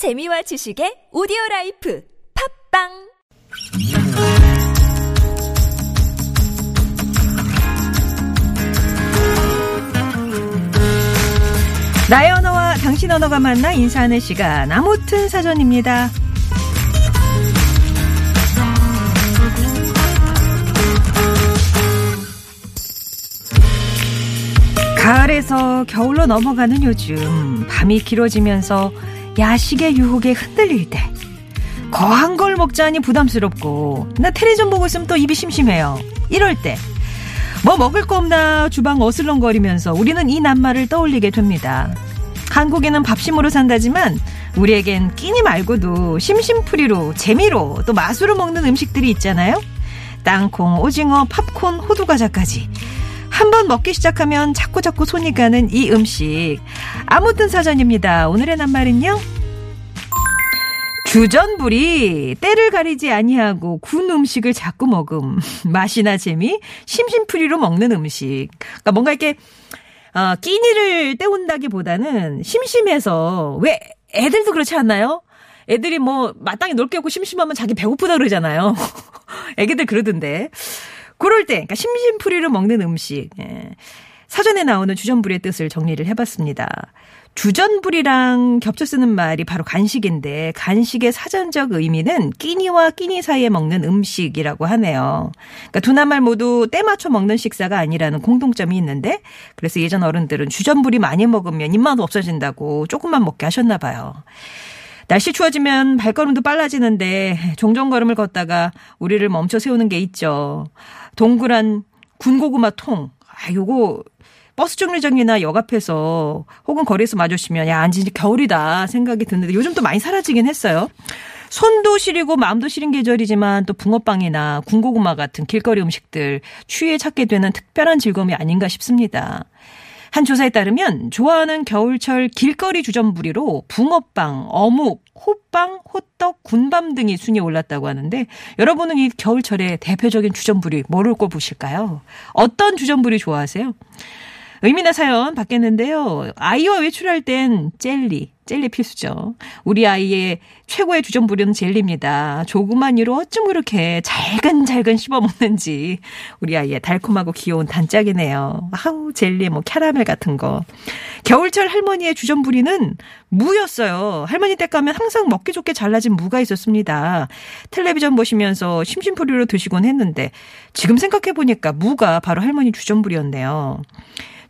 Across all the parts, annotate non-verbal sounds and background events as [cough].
재미와 지식의 오디오 life 팟빵 나의 언어와 당신 언어가 만나 인사하는 시간 아무튼 사전입니다. 가을에서 겨울로 넘어가는 요즘 밤이 길어지면서 야식의 유혹에 흔들릴 때 거한 걸 먹자니 부담스럽고 나 텔레비전 보고 있으면 또 입이 심심해요. 이럴 때 뭐 먹을 거 없나 주방 어슬렁거리면서 우리는 이 낱말을 떠올리게 됩니다. 한국에는 밥심으로 산다지만 우리에겐 끼니 말고도 심심풀이로 재미로 또 맛으로 먹는 음식들이 있잖아요. 땅콩, 오징어, 팝콘, 호두과자까지 한번 먹기 시작하면 자꾸자꾸 손이 가는 이 음식 아무튼 사전입니다. 오늘의 낱말은요. 주전부리 때를 가리지 아니하고 군 음식을 자꾸 먹음 [laughs] 맛이나 재미 심심풀이로 먹는 음식 그러니까 뭔가 이렇게 어, 끼니를 때운다기보다는 심심해서 왜 애들도 그렇지 않나요? 애들이 뭐 마땅히 놀게 없고 심심하면 자기 배고프다 그러잖아요. [laughs] 애기들 그러던데. 그럴 때, 그러니까 심심풀이로 먹는 음식. 예. 사전에 나오는 주전부리의 뜻을 정리를 해봤습니다. 주전부리랑 겹쳐 쓰는 말이 바로 간식인데 간식의 사전적 의미는 끼니와 끼니 사이에 먹는 음식이라고 하네요. 그러니까 두 낱말 모두 때 맞춰 먹는 식사가 아니라는 공통점이 있는데 그래서 예전 어른들은 주전부리 많이 먹으면 입맛 없어진다고 조금만 먹게 하셨나 봐요. 날씨 추워지면 발걸음도 빨라지는데 종종 걸음을 걷다가 우리를 멈춰 세우는 게 있죠. 동그란 군고구마 통. 아, 요거 버스 정류장이나 역 앞에서 혹은 거리에서 마주치면 야, 진짜 겨울이다 생각이 드는데 요즘 또 많이 사라지긴 했어요. 손도 시리고 마음도 시린 계절이지만 또 붕어빵이나 군고구마 같은 길거리 음식들 추위에 찾게 되는 특별한 즐거움이 아닌가 싶습니다. 한 조사에 따르면 좋아하는 겨울철 길거리 주전부리로 붕어빵, 어묵, 호빵, 호떡, 군밤 등이 순위에 올랐다고 하는데 여러분은 이 겨울철의 대표적인 주전부리 뭐를 꼽으실까요? 어떤 주전부리 좋아하세요? 의미나 사연 받겠는데요. 아이와 외출할 땐 젤리, 젤리 필수죠. 우리 아이의 최고의 주전부리는 젤리입니다. 조그만 이로 어쩜 그렇게 잘근잘근 씹어 먹는지 우리 아이의 달콤하고 귀여운 단짝이네요. 아우 젤리 뭐 캐러멜 같은 거. 겨울철 할머니의 주전부리는 무였어요. 할머니 댁 가면 항상 먹기 좋게 잘라진 무가 있었습니다. 텔레비전 보시면서 심심풀이로 드시곤 했는데 지금 생각해 보니까 무가 바로 할머니 주전부리였네요.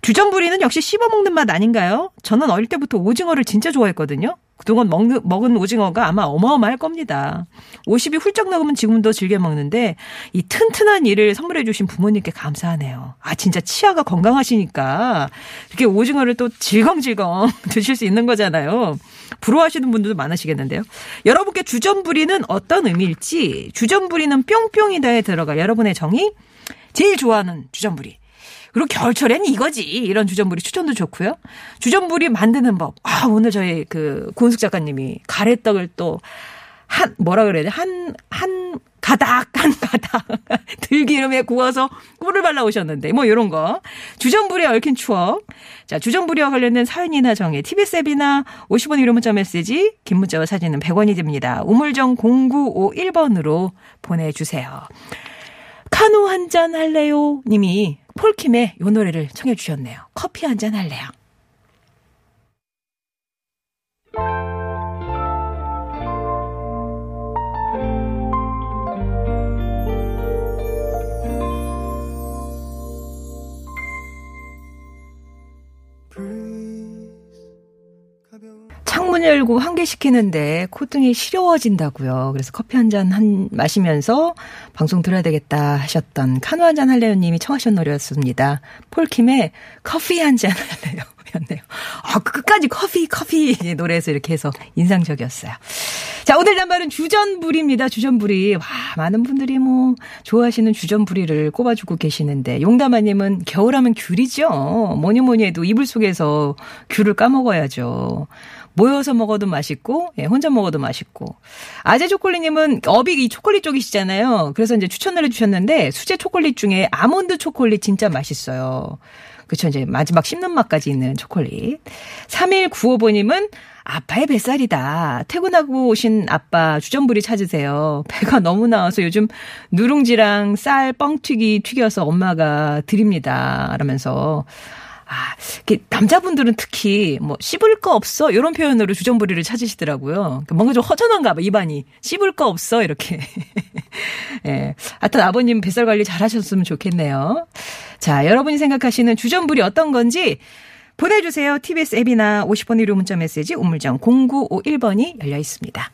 주전부리는 역시 씹어먹는 맛 아닌가요? 저는 어릴 때부터 오징어를 진짜 좋아했거든요. 그동안 먹는, 먹은 오징어가 아마 어마어마할 겁니다. 50이 훌쩍 넘으면 지금도 즐겨 먹는데 이 튼튼한 이를 선물해 주신 부모님께 감사하네요. 아 진짜 치아가 건강하시니까 이렇게 오징어를 또 질겅질겅 [laughs] 드실 수 있는 거잖아요. 부러워하시는 분들도 많으시겠는데요. 여러분께 주전부리는 어떤 의미일지 주전부리는 뿅뿅이다에 들어갈 여러분의 정의 제일 좋아하는 주전부리 그리고 겨울철엔 이거지. 이런 주전부리 추천도 좋고요. 주전부리 만드는 법. 아, 오늘 저희 그 고은숙 작가님이 가래떡을 또 한, 뭐라 그래야 돼? 한, 한 가닥, [laughs] 한 가닥. 들기름에 구워서 꿀을 발라 오셨는데, 뭐, 요런 거. 주전부리에 얽힌 추억. 자, 주전부리와 관련된 사연이나 정의, TBS 앱이나 50원 유료 문자 메시지, 긴 문자와 사진은 100원이 됩니다. 우물정 0951번으로 보내주세요. 카누 한 잔 할래요? 님이 폴킴의 요 노래를 청해 주셨네요. 커피 한 잔 할래요? 열고 환기시키는데 콧등이 시려워진다고요. 그래서 커피 한 잔 한 마시면서 방송 들어야 되겠다 하셨던 카누 한 잔 할래요 님이 청하신 노래였습니다. 폴킴의 커피 한 잔 할래요. [laughs] 였네요. 아, 끝까지 커피, 커피 노래에서 이렇게 해서 인상적이었어요. 자, 오늘 남발은 주전부리입니다. 주전부리. 와, 많은 분들이 뭐, 좋아하시는 주전부리를 꼽아주고 계시는데, 용담아님은 겨울하면 귤이죠. 뭐니 뭐니 해도 이불 속에서 귤을 까먹어야죠. 모여서 먹어도 맛있고, 예, 혼자 먹어도 맛있고. 아재 초콜릿님은 업이 이 초콜릿 쪽이시잖아요. 그래서 이제 추천을 해주셨는데, 수제 초콜릿 중에 아몬드 초콜릿 진짜 맛있어요. 그쵸, 이제 마지막 씹는 맛까지 있는 초콜릿. 3195번님은 아빠의 뱃살이다. 퇴근하고 오신 아빠 주전부리 찾으세요. 배가 너무 나와서 요즘 누룽지랑 쌀 뻥튀기 튀겨서 엄마가 드립니다. 라면서 아, 남자분들은 특히 뭐 씹을 거 없어 이런 표현으로 주전부리를 찾으시더라고요. 그러니까 뭔가 좀 허전한가 봐 입안이 씹을 거 없어 이렇게. [laughs] 예, 하여튼 아버님 뱃살 관리 잘하셨으면 좋겠네요. 자, 여러분이 생각하시는 주전부리 어떤 건지 보내주세요. TBS 앱이나 50번 1호 문자 메시지 우물정 0951번이 열려 있습니다.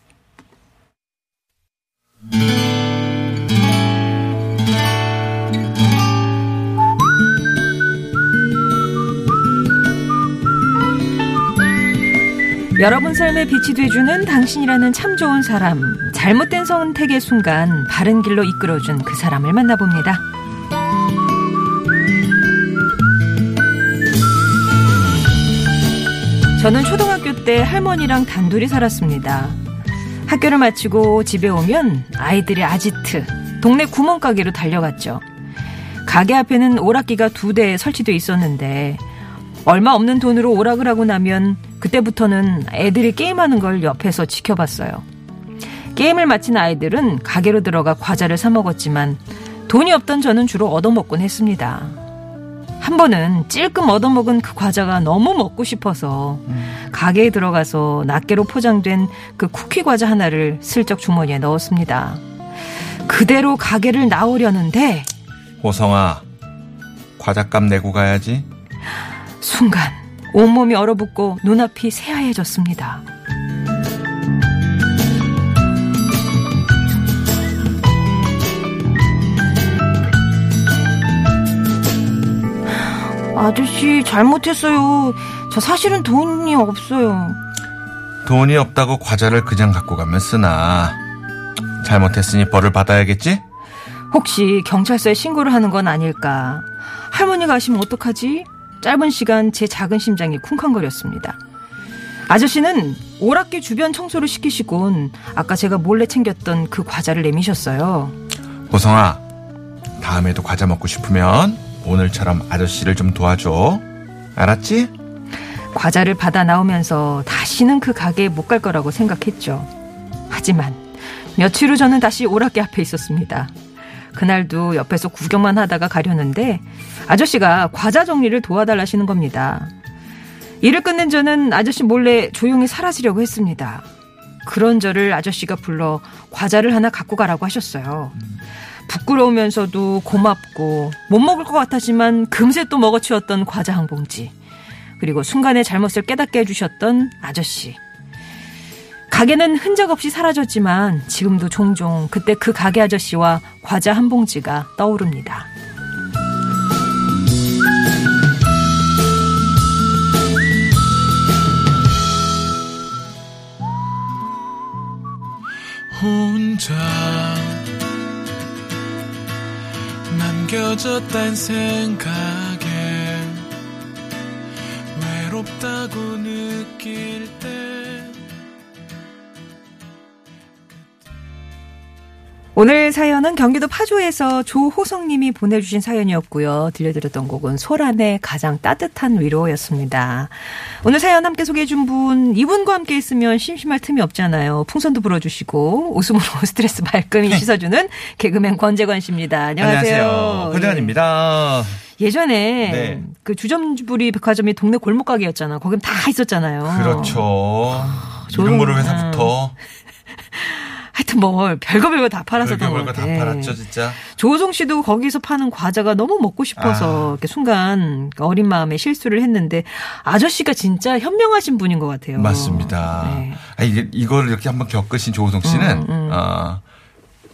여러분 삶에 빛이 돼주는 당신이라는 참 좋은 사람. 잘못된 선택의 순간 바른 길로 이끌어준 그 사람을 만나봅니다. 저는 초등학교 때 할머니랑 단둘이 살았습니다. 학교를 마치고 집에 오면 아이들의 아지트, 동네 구멍가게로 달려갔죠. 가게 앞에는 오락기가 두 대 설치돼 있었는데 얼마 없는 돈으로 오락을 하고 나면 그때부터는 애들이 게임하는 걸 옆에서 지켜봤어요. 게임을 마친 아이들은 가게로 들어가 과자를 사 먹었지만 돈이 없던 저는 주로 얻어먹곤 했습니다. 한 번은 찔끔 얻어먹은 그 과자가 너무 먹고 싶어서 가게에 들어가서 낱개로 포장된 그 쿠키 과자 하나를 슬쩍 주머니에 넣었습니다. 그대로 가게를 나오려는데 호성아, 과자값 내고 가야지. 순간 온몸이 얼어붙고 눈앞이 새하얘졌습니다. 아저씨 잘못했어요. 저 사실은 돈이 없어요. 돈이 없다고 과자를 그냥 갖고 가면 쓰나. 잘못했으니 벌을 받아야겠지? 혹시 경찰서에 신고를 하는 건 아닐까? 할머니가 아시면 어떡하지? 짧은 시간 제 작은 심장이 쿵쾅거렸습니다. 아저씨는 오락기 주변 청소를 시키시곤 아까 제가 몰래 챙겼던 그 과자를 내미셨어요. 호성아, 다음에도 과자 먹고 싶으면 오늘처럼 아저씨를 좀 도와줘. 알았지? 과자를 받아 나오면서 다시는 그 가게에 못 갈 거라고 생각했죠. 하지만 며칠 후 저는 다시 오락기 앞에 있었습니다. 그날도 옆에서 구경만 하다가 가려는데 아저씨가 과자 정리를 도와달라시는 겁니다. 일을 끝낸 저는 아저씨 몰래 조용히 사라지려고 했습니다. 그런 저를 아저씨가 불러 과자를 하나 갖고 가라고 하셨어요. 부끄러우면서도 고맙고 못 먹을 것 같았지만 금세 또 먹어치웠던 과자 한 봉지. 그리고 순간의 잘못을 깨닫게 해주셨던 아저씨. 가게는 흔적 없이 사라졌지만 지금도 종종 그때 그 가게 아저씨와 과자 한 봉지가 떠오릅니다. 혼자 남겨졌단 생각에 외롭다고 느낄 오늘 사연은 경기도 파주에서 조호성님이 보내주신 사연이었고요. 들려드렸던 곡은 소란의 가장 따뜻한 위로였습니다. 오늘 사연 함께 소개해준 분, 이분과 함께 있으면 심심할 틈이 없잖아요. 풍선도 불어주시고 웃음으로 [laughs] 스트레스 말끔히 씻어주는 개그맨 권재관 씨입니다. 안녕하세요. 권재관입니다. 예전에 네. 그 주점부리 백화점이 동네 골목 가게였잖아. 거긴 다 있었잖아요. 그렇죠. 좋은- 이름 모를 회사부터 하여튼 뭐 별거 별거 다것 별거 같아. 다 팔았죠, 진짜. 조호성 씨도 거기서 파는 과자가 너무 먹고 싶어서 아. 이렇게 순간 어린 마음에 실수를 했는데 아저씨가 진짜 현명하신 분인 것 같아요. 맞습니다. 네. 아, 이게, 이걸 이렇게 한번 겪으신 조호성 씨는, 음, 음. 어,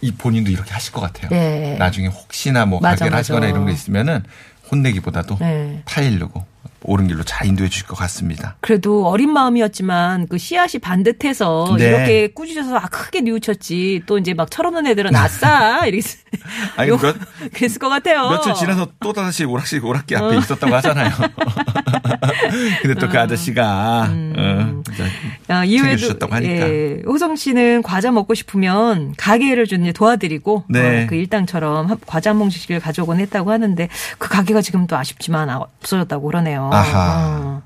이 본인도 이렇게 하실 것 같아요. 네. 나중에 혹시나 뭐 맞아, 가게를 맞아. 하시거나 이런 게 있으면은 혼내기보다도 네. 타이르고 옳은 길로 잘 인도해 주실 것 같습니다. 그래도 어린 마음이었지만 그 씨앗이 반듯해서 네. 이렇게 꾸짖어서 아 크게 뉘우쳤지 또 이제 막 철없는 애들은 아싸 [laughs] 이렇게 아니, 요- 몇, [laughs] 그랬을 것 같아요. 며칠 지나서 또 다시 오락실 오락기 어. 앞에 있었다고 하잖아요. [laughs] 근데 또그 아저씨가 음. 어, 아, 하니까. 예, 호성 씨는 과자 먹고 싶으면 가게를 좀 도와드리고 네. 어, 그 일당처럼 한- 과자 한 봉지를 가져오곤 했다고 하는데 그 가게가 지금 또 아쉽지만 아, 없어졌다고 그러네요. 아하. 어.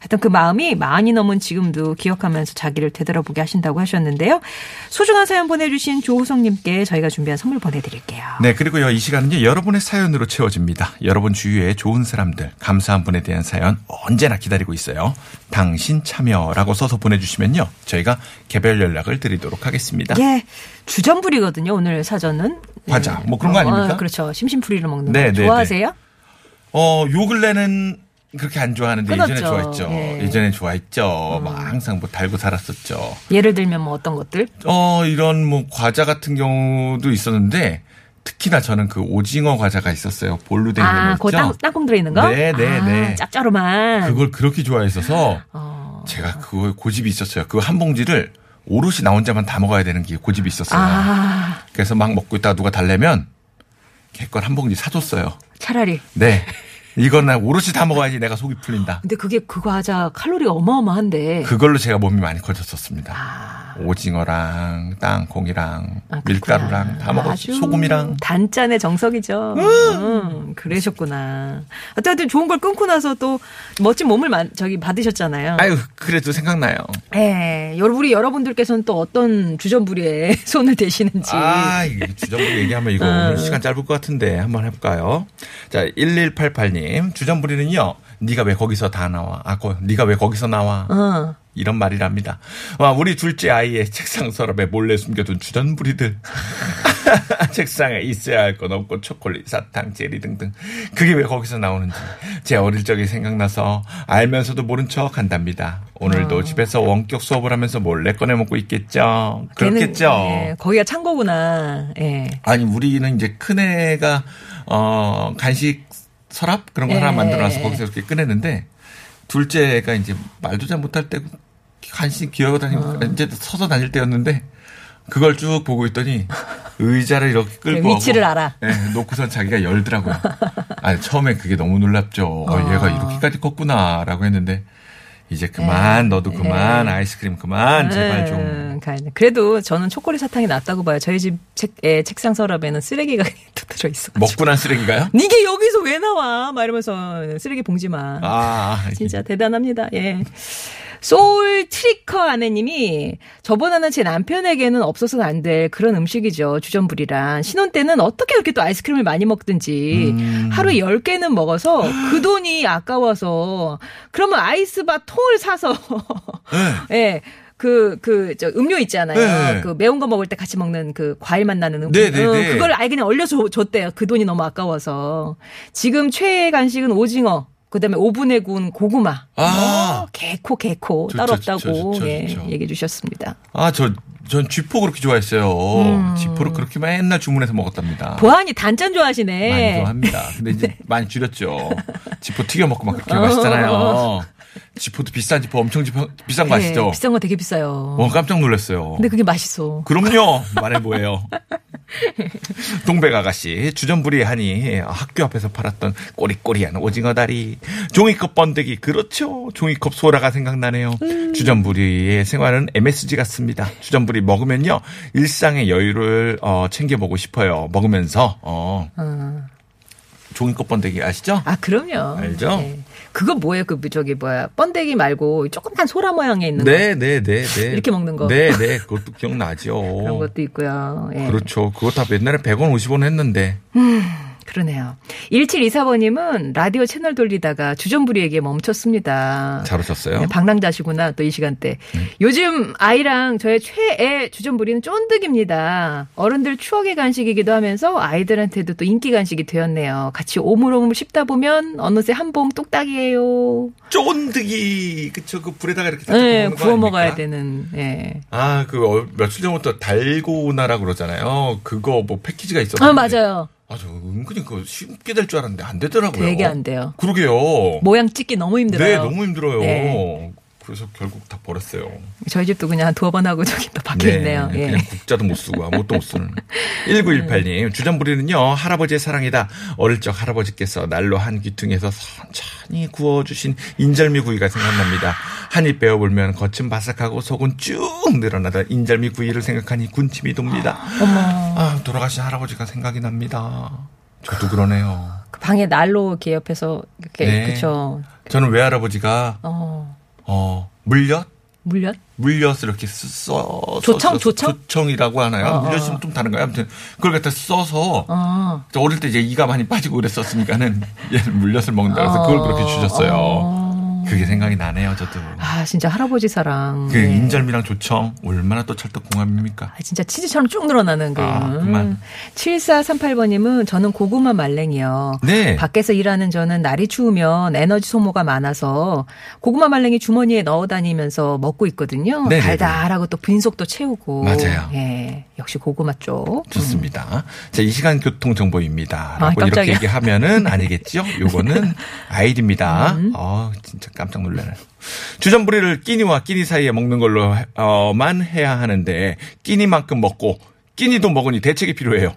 하여튼 그 마음이 많이 넘은 지금도 기억하면서 자기를 되돌아보게 하신다고 하셨는데요. 소중한 사연 보내주신 조호성님께 저희가 준비한 선물 보내드릴게요. 네, 그리고요, 이 시간은요, 여러분의 사연으로 채워집니다. 여러분 주위에 좋은 사람들, 감사한 분에 대한 사연 언제나 기다리고 있어요. 당신 참여라고 써서 보내주시면요, 저희가 개별 연락을 드리도록 하겠습니다. 예, 주전부리거든요. 오늘 사전은 과자, 예. 뭐 그런 거 아닙니까? 어, 그렇죠. 심심풀이로 먹는 네, 거 네, 좋아하세요? 어, 요 근래는 그렇게 안 좋아하는데 예전에 끊었죠. 좋아했죠. 예. 예전에 좋아했죠. 막 항상 뭐 달고 살았었죠. 예를 들면 뭐 어떤 것들? 어, 이런 뭐 과자 같은 경우도 있었는데 특히나 저는 그 오징어 과자가 있었어요. 볼로 된 아, 거그 있죠. 땅, 땅콩 들어있는 거? 네, 네, 아, 네. 짭조름한. 그걸 그렇게 좋아했어서 어. 제가 그거 고집이 있었어요. 그 한 봉지를 오롯이 나 혼자만 다 먹어야 되는 게 고집이 있었어요. 아, 그래서 막 먹고 있다가 누가 달래면 걔 걸 한 봉지 사줬어요. 차라리. 네. 이건 나 오롯이 다 먹어야지 내가 속이 풀린다. 근데 그게 그 과자 칼로리가 어마어마한데. 그걸로 제가 몸이 많이 커졌었습니다. 아. 오징어랑 땅콩이랑 아. 밀가루랑 다 먹었어요. 소금이랑. 단짠의 정석이죠. 음, 그러셨구나. 어쨌든 좋은 걸 끊고 나서 또 멋진 몸을 만, 저기 받으셨잖아요. 아유 그래도 생각나요. 예, 여러- 우리 여러분들께서는 또 어떤 주전부리에 [laughs] 손을 대시는지. 아, 주전부리 얘기하면 이거 오늘 시간 짧을 것 같은데 한번 해볼까요? 자, 1188님 주전부리는요. 네가 왜 거기서 다 나와? 아, 거, 네가 왜 거기서 나와? 어. 이런 말이랍니다. 와, 우리 둘째 아이의 책상 서랍에 몰래 숨겨둔 주전부리들. [laughs] 책상에 있어야 할 건 없고 초콜릿, 사탕, 제리 등등. 그게 왜 거기서 나오는지 제 어릴 적이 생각나서 알면서도 모른 척 한답니다. 오늘도 집에서 원격 수업을 하면서 몰래 꺼내 먹고 있겠죠. 그렇겠죠. 걔는, 예, 거기가 창고구나. 예. 아니 우리는 이제 큰 애가 어 간식 서랍 그런 거 하나 예. 만들어놔서 거기서 이렇게 꺼냈는데 둘째가 이제 말도 잘 못할 때고 간식 기어고 다니고 어. 이제 서서 다닐 때였는데 그걸 쭉 보고 있더니 의자를 이렇게 끌고 그 위치를 오고, 알아. 예, 놓고선 자기가 열더라고요. [laughs] 아니 처음에 그게 너무 놀랍죠. 어, 얘가 이렇게까지 컸구나라고 했는데 이제 그만 너도 그만 아이스크림 그만 제발 좀 그래도 저는 초콜릿 사탕이 낫다고 봐요. 저희 집 책, 예, 책상 서랍에는 쓰레기가 [laughs] 또 들어 있어. 먹고 난 쓰레기가요? 니게 여기서 왜 나와? 막 이러면서 쓰레기 봉지만. 아 진짜 대단합니다. 예. 소울 트리커 아내님이 저보다는 제 남편에게는 없어서는 안 될 그런 음식이죠. 주전부리란. 신혼 때는 어떻게 그렇게 또 아이스크림을 많이 먹든지 하루에 10개는 먹어서 그 돈이 아까워서 그러면 아이스바 통을 사서 [laughs] 예. 그, 그, 저, 음료 있잖아요. 네. 그 매운 거 먹을 때 같이 먹는 그 과일 맛 나는 음료. 네, 네, 어, 네. 그걸 아예 그냥 얼려서 줬대요. 그 돈이 너무 아까워서. 지금 최애 간식은 오징어. 그 다음에 오븐에 구운 고구마. 아. 어, 개코, 개코. 좋죠, 따로 없다고. 좋죠, 예, 좋죠. 얘기해 주셨습니다. 아, 저, 전 쥐포 그렇게 좋아했어요. 음. 쥐포를 그렇게 맨날 주문해서 먹었답니다. 보안이 단짠 많이 좋아하시네. 좋아합니다. 근데 이제 [laughs] 많이 줄였죠. 쥐포 튀겨 먹고 막 어. 그렇게 맛있잖아요. [laughs] 쥐포도 비싼 쥐포 엄청 쥐포, 비싼 거 예, 아시죠? 비싼 거 되게 비싸요. 어, 깜짝 놀랐어요. 근데 그게 맛있어. 그럼요. 말해 뭐예요. 동백 아가씨 주전부리 하니 학교 앞에서 팔았던 꼬리꼬리한 오징어 다리 종이컵 번데기 그렇죠 종이컵 소라가 생각나네요 주전부리의 생활은 MSG 같습니다 주전부리 먹으면요 일상의 여유를 어, 챙겨보고 싶어요 먹으면서 어, 어. 종이컵 번데기 아시죠? 아, 그럼요. 알죠? 예. 그거 뭐예요? 그, 저기, 뭐야. 번데기 말고 조그만 소라 모양에 있는 거. 네, 네, 네, 네. 이렇게 먹는 거. 네, 네. 그것도 기억나죠. 그런 것도 있고요. 예. 그렇죠. 그거 다 옛날에 100원, 50원 했는데. 그러네요. 1724번님은 라디오 채널 돌리다가 주전부리 얘기에 멈췄습니다. 잘 오셨어요? 네, 방랑자시구나 또 이 시간대. 요즘 아이랑 저의 최애 주전부리는 쫀득입니다. 어른들 추억의 간식이기도 하면서 아이들한테도 또 인기 간식이 되었네요. 같이 오물오물 씹다 보면 어느새 한봉 뚝딱이에요. 쫀득이 그쵸 그 불에다가 이렇게 네, 먹는 거 구워 먹어야 아닙니까? 되는. 예. 아, 그 어, 며칠 전부터 달고나라 그러잖아요. 그거 뭐 패키지가 있었는데. 아 맞아요. 아, 저 은근히 그거 쉽게 될 줄 알았는데 안 되더라고요. 되게 안 돼요. 그러게요. 모양 찍기 너무 힘들어요. 네, 너무 힘들어요. 네. 그래서 결국 다 버렸어요. 저희 집도 그냥 한 두어 번 하고 저기 또 박혀 있네요. 예. 그냥 국자도 못 쓰고 아무것도 못 쓰는. 1918님, 주전부리는요, 할아버지의 사랑이다. 어릴 적 할아버지께서 난로 한 귀퉁이에서 천천히 구워주신 인절미 구이가 생각납니다. 한입 베어불면 겉은 바삭하고 속은 쭉 늘어나던 인절미 구이를 생각하니 군침이 돕니다. 어머. 아, 돌아가신 할아버지가 생각이 납니다. 저도 그러네요. 그 방에 난로 이렇게 옆에서 이렇게 네. 그쵸. 저는 외할아버지가 어 어 물엿 물엿? 물엿을 이렇게 써 조청? 조청? 조청이라고 하나요? 어, 어. 물엿은 좀 다른가요? 아무튼 그걸 갖다 써서 어. 저 어릴 때 이제 이가 많이 빠지고 그랬었으니까는 얘는 물엿을 먹는다 그래서 그걸 그렇게 주셨어요. 어. 그게 생각이 나네요, 저도. 아 진짜 할아버지 사랑. 그 네. 인절미랑 조청 얼마나 또 찰떡궁합입니까? 아, 진짜 치즈처럼 쭉 늘어나는 그. 아, 그만. 7438번님은 저는 고구마 말랭이요. 네. 밖에서 일하는 저는 날이 추우면 에너지 소모가 많아서 고구마 말랭이 주머니에 넣어 다니면서 먹고 있거든요. 네네네. 달달하고 또 빈속도 채우고. 맞아요. 예. 역시 고구마 쪽. 좋습니다. 자, 이 시간 교통 정보입니다. 아, 라고 이렇게 깜짝이야. 얘기하면은 아니겠죠? 요거는 [laughs] 아이디입니다. 음. 어, 진짜 깜짝 놀라네요. 주전부리를 끼니와 끼니 사이에 먹는 걸로 어만 해야 하는데 끼니만큼 먹고 끼니도 먹으니 대책이 필요해요.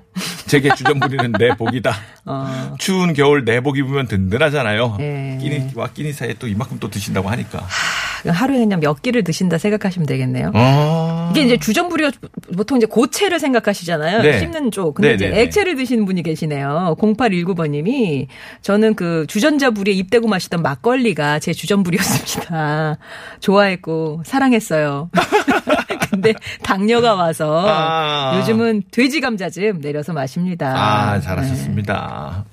제게 주전부리는 내 복이다. [laughs] 어. 추운 겨울 내복 입으면 든든하잖아요. 예. 끼니와 끼니 사이에 또 이만큼 또 드신다고 하니까. 하루에 그냥 몇 끼를 드신다 생각하시면 되겠네요. 어. 이게 이제 주전부리가 보통 이제 고체를 생각하시잖아요. 네. 씹는 쪽. 근데 네, 이제 네, 네. 액체를 드시는 분이 계시네요. 0819번님이 저는 그 주전자 부리에 입대고 마시던 막걸리가 제 주전부리였습니다. [laughs] 좋아했고 사랑했어요. [laughs] 근데 [laughs] 당뇨가 와서 아. 요즘은 돼지 감자즙 내려서 마십니다. 아, 잘하셨습니다.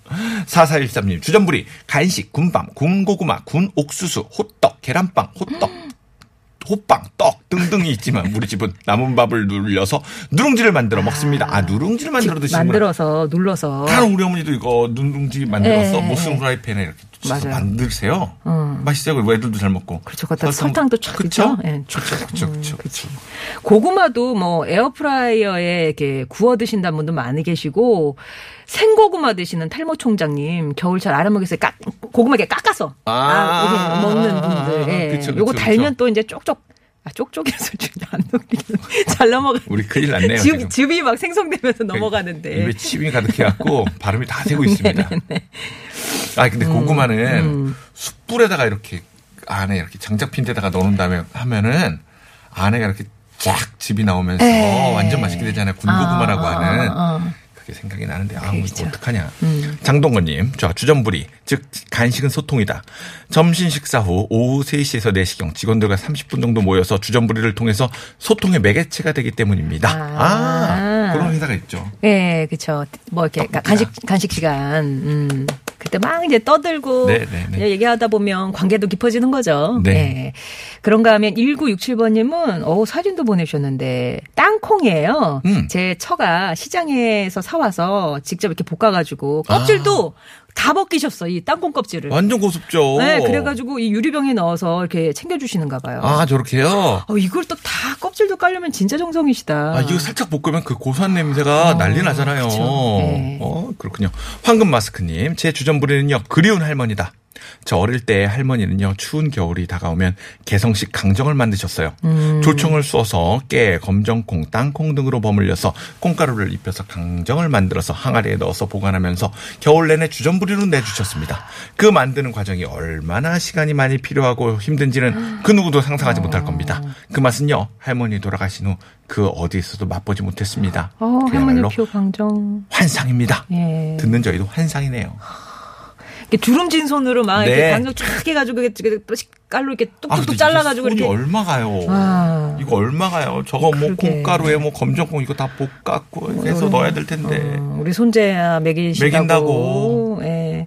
4413님, 주전부리, 간식, 군밤, 군고구마, 군 옥수수, 호떡, 계란빵, 호떡, [laughs] 호빵, 떡 등등이 있지만 우리 집은 남은 밥을 눌려서 누룽지를 만들어 먹습니다. 아, 누룽지를 만들어 직 드시는 거 만들어서 눌러서 다른 우리 어머니도 이거 누룽지 만들어서 예, 모슨 예. 프라이팬에 이렇게 맞아요. 만드세요. 음. 맛있어요. 애들도 잘 먹고. 그렇죠. 거기다 설탕 도 촥 그쵸? 있죠? 예, 그쵸, 그쵸, 그쵸, 그쵸. 고구마도 뭐 에어프라이어에 이렇게 구워 드신다는 분도 많이 계시고 생고구마 드시는 탈모 총장님 겨울철 아랫목에서 까, 고구마 이렇게 깎아서 아. 이렇게 먹는 분들 예. 그쵸, 그쵸, 요거 달면 그쵸. 또 이제 쪽쪽 아 쪽쪽이라서 [laughs] 안 넘기는 [laughs] 잘 넘어가 우리 큰일 났네요. 지금. 즙, 즙이 막 생성되면서 넘어가는데 입에 침이 가득해갖고 [laughs] 발음이 다 새고 있습니다. 아 근데 음, 고구마는 숯불에다가 이렇게 안에 이렇게 장작핀 데다가 넣은 다음에 하면은 안에가 이렇게 쫙 즙이 나오면서 에. 완전 맛있게 되잖아요. 군고구마라고 아, 하는. 아, 아. 그게 생각이 나는데 아 이거 그렇죠. 어떡하냐. 음. 장동건님, 저 주전부리, 즉 간식은 소통이다. 점심 식사 후 오후 3시에서 4시경 직원들과 30분 정도 모여서 주전부리를 통해서 소통의 매개체가 되기 때문입니다. 아, 아. 그런 회사가 있죠. 예, 그쵸. 뭐 이렇게 떡볶이다. 간식 간식 시간. 음. 그때 막 이제 떠들고 네, 네, 네. 그냥 얘기하다 보면 관계도 깊어지는 거죠. 네. 예. 그런가 하면 1967번님은 어 사진도 보내셨는데 땅콩이에요. 음. 제 처가 시장에서 사와서 직접 이렇게 볶아가지고 껍질도 다 벗기셨어 이 땅콩 껍질을. 완전 고습죠. 네, 그래가지고 이 유리병에 넣어서 이렇게 챙겨주시는가 봐요. 아, 저렇게요? 어, 이걸 또 다 껍질도 깔려면 진짜 정성이시다. 아, 이거 살짝 볶으면 그 고소한 냄새가 난리 나잖아요. 어, 그쵸. 네. 어, 그렇군요. 황금 마스크님, 제 주전부리는요, 그리운 할머니다. 저 어릴 때 할머니는요, 추운 겨울이 다가오면 개성식 강정을 만드셨어요. 음. 조청을 쏘서 깨, 검정콩, 땅콩 등으로 버물려서 콩가루를 입혀서 강정을 만들어서 항아리에 넣어서 보관하면서 겨울 내내 주전 부리로 내주셨습니다. 그 만드는 과정이 얼마나 시간이 많이 필요하고 힘든지는 그 누구도 상상하지 못할 겁니다. 그 맛은요, 할머니 돌아가신 후 그 어디에서도 맛보지 못했습니다. 어, 그야말로 할머니표 강정. 환상입니다. 예. 듣는 저희도 환상이네요. 이렇게 주름진 손으로 막 네. 이렇게 강정 쫙 해가지고 이렇게 또 깔로 이렇게 아, 뚝뚝뚝 이게 잘라가지고 손이 이렇게. 얼마 가요? 아. 이거 얼마 가요? 저거 뭐 그러게. 콩가루에 뭐 검정콩 이거 다 볶았고 해서 음. 넣어야 될 텐데. 어, 우리 손재야 먹이신다고. 먹인다고. 예.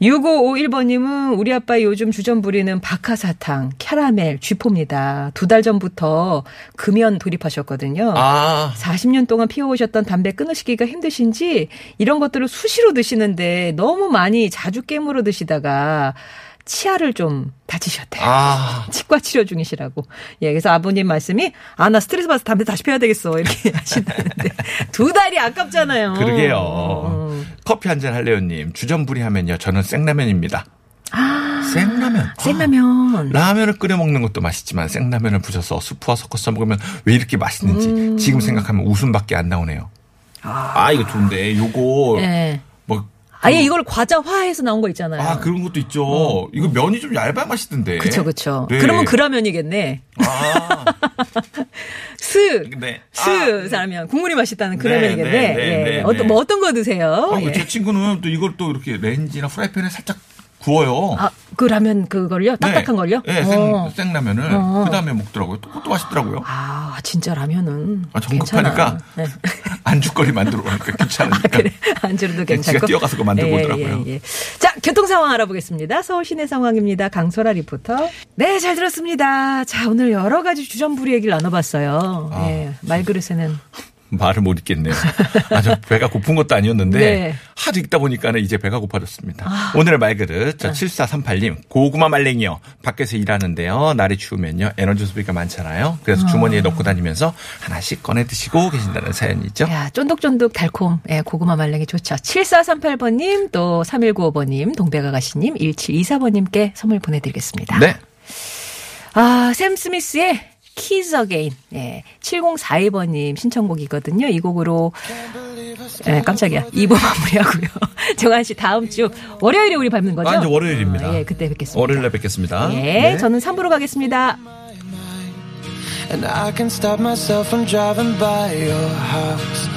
6551번님은 우리 아빠 요즘 주전 부리는 박하사탕, 캐러멜, 쥐포입니다. 두 달 전부터 금연 돌입하셨거든요. 아, 40년 동안 피워오셨던 담배 끊으시기가 힘드신지 이런 것들을 수시로 드시는데 너무 많이 자주 깨물어 드시다가 치아를 좀 다치셨대요. 아, [laughs] 치과 치료 중이시라고. 예, 그래서 아버님 말씀이 아 나 스트레스 받아서 담배 다시 피워야 되겠어 이렇게 [laughs] 하시는데 두 달이 아깝잖아요. 그러게요. 어. 커피 한 잔 할래요님. 주전부리 하면요. 저는 생라면입니다. 생라면. 아, 생라면. 라면을 끓여 먹는 것도 맛있지만 생라면을 부셔서 수프와 섞어서 먹으면 왜 이렇게 맛있는지 음. 지금 생각하면 웃음밖에 안 나오네요. 아, 이거 좋은데 요거 예. 뭐 아예 이걸 과자화해서 나온 거 있잖아요. 아, 그런 것도 있죠. 이거 면이 좀 얇아야 맛있던데. 어. 그쵸, 그쵸. 네. 그러면 그라면이겠네. 아, [laughs] 스. 네. 스 아. 사면 국물이 맛있다는 네, 그라면이겠네. 네, 네, 예. 네, 어떤 네. 뭐 어떤 거 드세요? 아, 예. 제 친구는 또 이걸 또 이렇게 렌지나 프라이팬에 살짝 구워요. 아, 그 라면 그걸요? 딱딱한 네. 걸요? 네, 생, 어. 생라면을 어. 그 다음에 먹더라고요. 또 그것도 맛있더라고요. 아, 진짜 라면은 아, 정 괜찮아. 급하니까 네. [laughs] 안주거리 만들어 오니까 귀찮으니까. 그래. 안주로도 괜찮고. 지가 뛰어가서 그거 만들고 예, 오더라고요. 예, 예. 자, 교통 상황 알아보겠습니다. 서울 시내 상황입니다. 강소라 리포터. 네, 잘 들었습니다. 자, 오늘 여러 가지 주전부리 얘기를 나눠봤어요. 아, 예, 말그릇에는 말을 못 읽겠네요. [laughs] 아, 저 배가 고픈 것도 아니었는데 네. 하도 읽다 보니까는 이제 배가 고파졌습니다. 오늘의 말그릇 저 7438님 고구마 말랭이요. 밖에서 일하는데요. 날이 추우면요. 에너지 소비가 많잖아요. 그래서 주머니에 넣고 다니면서 하나씩 꺼내 드시고 계신다는 사연이죠. 야, 쫀득쫀득 달콤. 예, 고구마 말랭이 좋죠. 7438번님, 또 3195번님, 동백아가씨님, 1724번님께 선물 보내드리겠습니다. 네. 아, 샘 스미스의 Kids Again. 예. 7042번님 신청곡이거든요. 이 곡으로, 예, 깜짝이야. 2부 마무리하고요. [laughs] 정한 씨 다음 주 월요일에 우리 밟는 거죠? 아, 이제 월요일입니다. 아, 예, 그때 뵙겠습니다. 월요일에 뵙겠습니다. 예, 네. 저는 3부로 가겠습니다. And I can stop myself from driving by your house